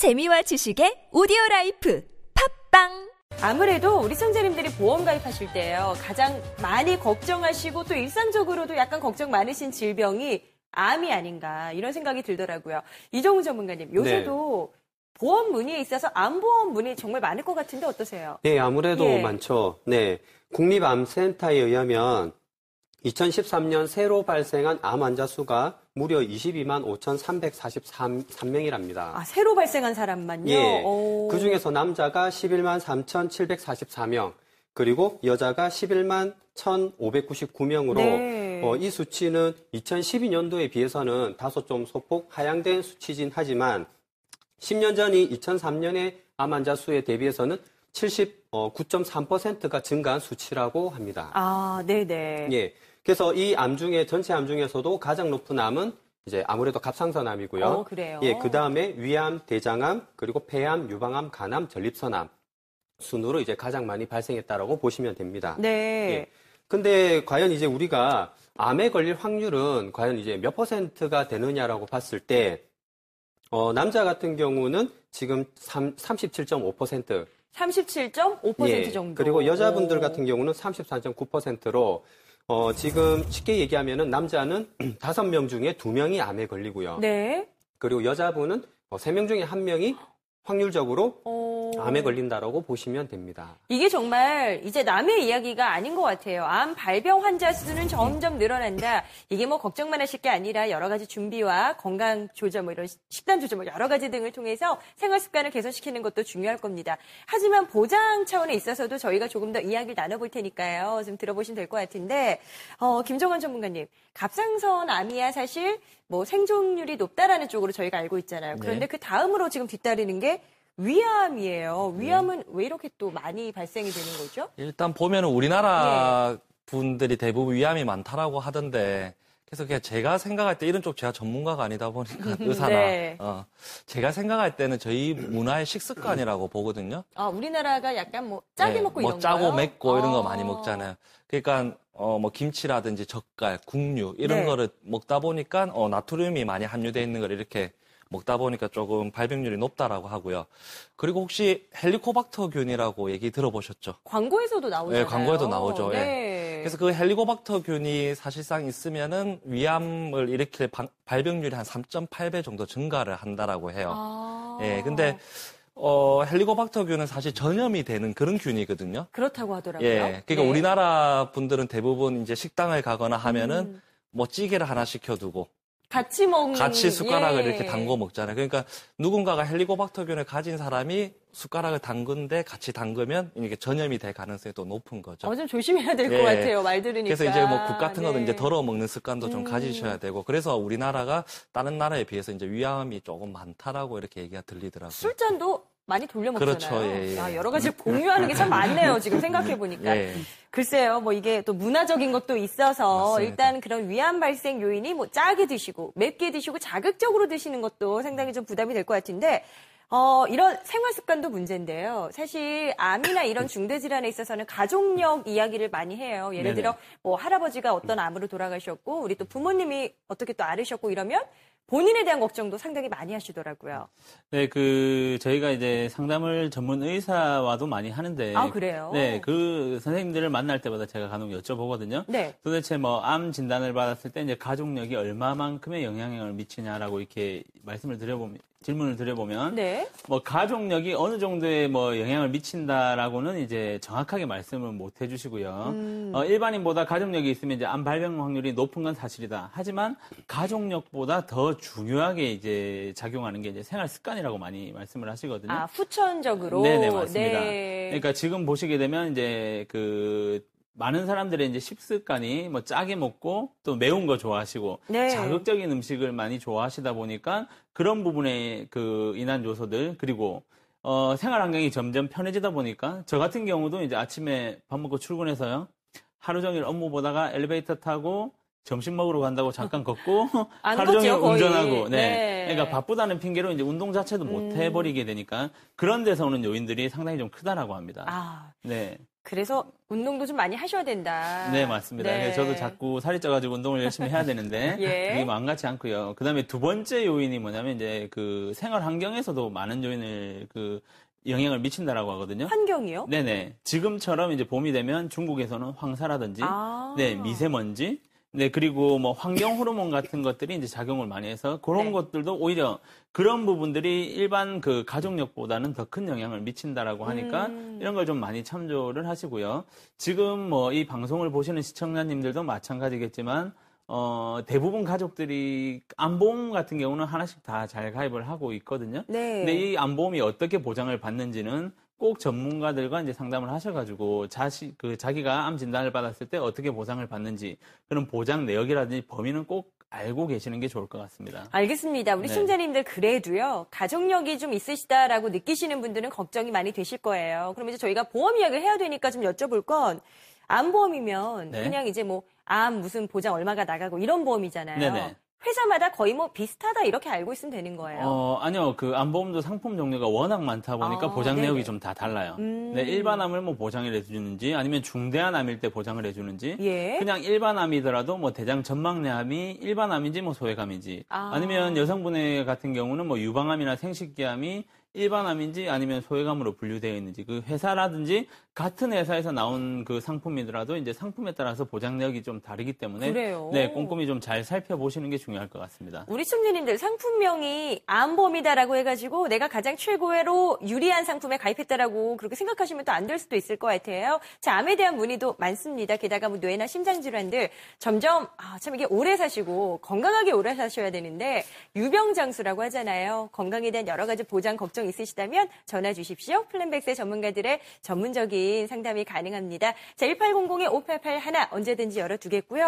재미와 지식의 오디오 라이프 팟빵 아무래도 우리 청자님들이 보험 가입하실 때요 가장 많이 걱정하시고 또 일상적으로도 약간 걱정 많으신 질병이 암이 아닌가 이런 생각이 들더라고요. 이종훈 전문가님 요새도 보험 문의에 있어서 암 보험 문의 정말 많을 것 같은데 어떠세요? 네, 아무래도 예. 많죠. 네. 국립암센터에 의하면 2013년 새로 발생한 암 환자 수가 무려 22만 5,343명이랍니다. 아 새로 발생한 사람만요. 예. 오. 그 중에서 남자가 11만 3,744명, 그리고 여자가 11만 1,599명으로 네. 어, 이 수치는 2012년도에 비해서는 다소 좀 소폭 하향된 수치진 하지만 10년 전인 2003년의 암 환자 수에 대비해서는 79.3%가 증가한 수치라고 합니다. 아 네네. 예. 그래서 이 암 중에 전체 암 중에서도 가장 높은 암은 이제 아무래도 갑상선암이고요. 어, 그래요? 예, 그 다음에 위암, 대장암, 그리고 폐암, 유방암, 간암, 전립선암 순으로 이제 가장 많이 발생했다라고 보시면 됩니다. 네. 예. 근데 과연 이제 우리가 암에 걸릴 확률은 과연 이제 몇 퍼센트가 되느냐라고 봤을 때, 어, 남자 같은 경우는 지금 3, 37.5%, 37.5% 예, 정도. 그리고 여자분들 오. 같은 경우는 34.9%로 어, 지금 쉽게 얘기하면은 남자는 5명 중에 2명이 암에 걸리고요. 네. 그리고 여자분은 어, 3명 중에 1명이 확률적으로 어... 암에 걸린다라고 보시면 됩니다. 이게 정말 이제 남의 이야기가 아닌 것 같아요. 암 발병 환자 수는 점점 늘어난다. 이게 뭐 걱정만 하실 게 아니라 여러 가지 준비와 건강 조절, 뭐 이런 식단 조절, 뭐 여러 가지 등을 통해서 생활 습관을 개선시키는 것도 중요할 겁니다. 하지만 보장 차원에 있어서도 저희가 조금 더 이야기를 나눠볼 테니까요. 좀 들어보시면 될 것 같은데, 어, 김정환 전문가님, 갑상선 암이야 사실 뭐 생존율이 높다라는 쪽으로 저희가 알고 있잖아요. 그런데 네. 그 다음으로 지금 뒤따르는 게 위암이에요. 위암은 왜 이렇게 또 많이 발생이 되는 거죠? 일단 보면은 우리나라 예. 분들이 대부분 위암이 많다라고 하던데 그래서 그냥 제가 생각할 때 이런 쪽 제가 전문가가 아니다 보니까 의사나 네. 어, 제가 생각할 때는 저희 문화의 식습관이라고 보거든요. 아, 우리나라가 약간 뭐 짜게 네, 먹고 뭐 이런 짜고 거요? 맵고 이런 거 아. 많이 먹잖아요. 그러니까 어 뭐 김치라든지 젓갈, 국류 이런 네. 거를 먹다 보니까 어 나트륨이 많이 함유되어 있는 걸 이렇게 먹다 보니까 조금 발병률이 높다라고 하고요. 그리고 혹시 헬리코박터균이라고 얘기 들어보셨죠? 광고에서도 나오잖아요. 네, 광고에도 나오죠. 예. 네. 그래서 그 헬리코박터균이 사실상 있으면은 위암을 일으킬 방- 발병률이 한 3.8배 정도 증가를 한다라고 해요. 아. 예, 근데 어, 헬리코박터균은 사실 전염이 되는 그런 균이거든요. 그렇다고 하더라고요. 예, 그러니까 네. 우리나라 분들은 대부분 이제 식당을 가거나 하면은 음. 뭐 찌개를 하나 시켜두고 같이 먹는 같이 숟가락을 예. 이렇게 담궈 먹잖아요. 그러니까 누군가가 헬리코박터균을 가진 사람이 숟가락을 담근데 같이 담그면 이게 전염이 될 가능성이 또 높은 거죠. 어, 좀 조심해야 될것 예. 같아요. 말 들으니까. 그래서 이제 뭐 국 같은 거는 네. 이제 덜어 먹는 습관도 좀 음. 가지셔야 되고 그래서 우리나라가 다른 나라에 비해서 이제 위암이 조금 많다라고 이렇게 얘기가 들리더라고요. 술잔도 많이 돌려 먹잖아요. 그렇죠, 예, 예. 아, 여러 가지 공유하는 게 참 많네요. 지금 생각해 보니까. 예. 글쎄요, 뭐 이게 또 문화적인 것도 있어서 맞습니다. 일단 그런 위암 발생 요인이 뭐 짜게 드시고 맵게 드시고 자극적으로 드시는 것도 상당히 좀 부담이 될 것 같은데 어, 이런 생활 습관도 문제인데요. 사실 암이나 이런 중대 질환에 있어서는 가족력 이야기를 많이 해요. 예를 네네. 들어 뭐 할아버지가 어떤 암으로 돌아가셨고 우리 또 부모님이 어떻게 또 앓으셨고 이러면 본인에 대한 걱정도 상당히 많이 하시더라고요. 네, 그 저희가 이제 상담을 전문 의사와도 많이 하는데 아, 그래요? 네, 그 선생님들을 만날 때마다 제가 간혹 여쭤보거든요. 네. 도대체 뭐 암 진단을 받았을 때 이제 가족력이 얼마만큼의 영향을 미치냐라고 이렇게 말씀을 드려보면 질문을 드려보면 네. 뭐 가족력이 어느 정도의 뭐 영향을 미친다라고는 이제 정확하게 말씀을 못 해주시고요. 음. 어, 일반인보다 가족력이 있으면 이제 암 발병 확률이 높은 건 사실이다. 하지만 가족력보다 더 중요하게 이제 작용하는 게 이제 생활 습관이라고 많이 말씀을 하시거든요. 아, 후천적으로. 네네 맞습니다. 네. 그러니까 지금 보시게 되면 이제 그 많은 사람들의 이제 식습관이 뭐 짜게 먹고 또 매운 거 좋아하시고 네. 자극적인 음식을 많이 좋아하시다 보니까 그런 부분에 그 인한 요소들 그리고 어, 생활 환경이 점점 편해지다 보니까 저 같은 경우도 이제 아침에 밥 먹고 출근해서요 하루 종일 업무 보다가 엘리베이터 타고 점심 먹으러 간다고 잠깐 걷고 안 하루 종일 거의. 운전하고 네. 네. 그러니까 바쁘다는 핑계로 이제 운동 자체도 못 음. 해버리게 되니까 그런 데서 오는 요인들이 상당히 좀 크다라고 합니다. 아, 네. 그래서 운동도 좀 많이 하셔야 된다. 네, 맞습니다. 네. 그래서 저도 자꾸 살이 쪄가지고 운동을 열심히 해야 되는데 예. 그게 만같지 않고요. 그 다음에 두 번째 요인이 뭐냐면 이제 그 생활 환경에서도 많은 요인을 그 영향을 미친다라고 하거든요. 환경이요? 네네. 지금처럼 이제 봄이 되면 중국에서는 황사라든지, 아. 네, 미세먼지, 네, 그리고 뭐 환경 호르몬 같은 것들이 이제 작용을 많이 해서 그런 네. 것들도 오히려 그런 부분들이 일반 그 가족력보다는 더 큰 영향을 미친다라고 하니까 음. 이런 걸 좀 많이 참조를 하시고요. 지금 뭐 이 방송을 보시는 시청자님들도 마찬가지겠지만 어, 대부분 가족들이 안보험 같은 경우는 하나씩 다 잘 가입을 하고 있거든요. 네. 근데 이 안보험이 어떻게 보장을 받는지는 꼭 전문가들과 이제 상담을 하셔가지고 자시 그 자기가 암 진단을 받았을 때 어떻게 보상을 받는지 그런 보장 내역이라든지 범위는 꼭 알고 계시는 게 좋을 것 같습니다. 알겠습니다. 우리 네. 시청자님들 그래도요 가족력이 좀 있으시다라고 느끼시는 분들은 걱정이 많이 되실 거예요. 그럼 이제 저희가 보험 이야기를 해야 되니까 좀 여쭤볼 건 암보험이면 네. 그냥 이제 뭐 암 무슨 보장 얼마가 나가고 이런 보험이잖아요. 네네. 회사마다 거의 뭐 비슷하다 이렇게 알고 있으면 되는 거예요. 어, 아니요. 그 안보험도 상품 종류가 워낙 많다 보니까 아, 보장. 내역이 좀 다 달라요. 음. 네, 일반 암을 뭐 보장을 해주는지 아니면 중대한 암일 때 보장을 해주는지 예. 그냥 일반 암이더라도 뭐 대장 전막내암이 일반 암인지 뭐 소외감인지 아. 아. 니면 여성분의 같은 경우는 뭐 유방암이나 생식기암이 일반 암인지 아니면 소외감으로 분류되어 있는지 그 회사라든지 같은 회사에서 나온 그 상품이더라도 이제 상품에 따라서 보장 내역이 좀 다르기 때문에 그래요? 네 꼼꼼히 좀 잘 살펴보시는 게 중요할 것 같습니다. 우리 시청자님들 상품명이 암보험이다라고 해가지고 내가 가장 최고로 유리한 상품에 가입했다라고 그렇게 생각하시면 또 안 될 수도 있을 것 같아요. 자, 암에 대한 문의도 많습니다. 게다가 뭐 뇌나 심장 질환들 점점 아, 참 이게 오래 사시고 건강하게 오래 사셔야 되는데 유병장수라고 하잖아요. 건강에 대한 여러 가지 보장 걱정 있으시다면 전화 주십시오. 플랜백스의 전문가들의 전문적인 상담이 가능합니다. 자, 1800-5881 언제든지 열어두겠고요.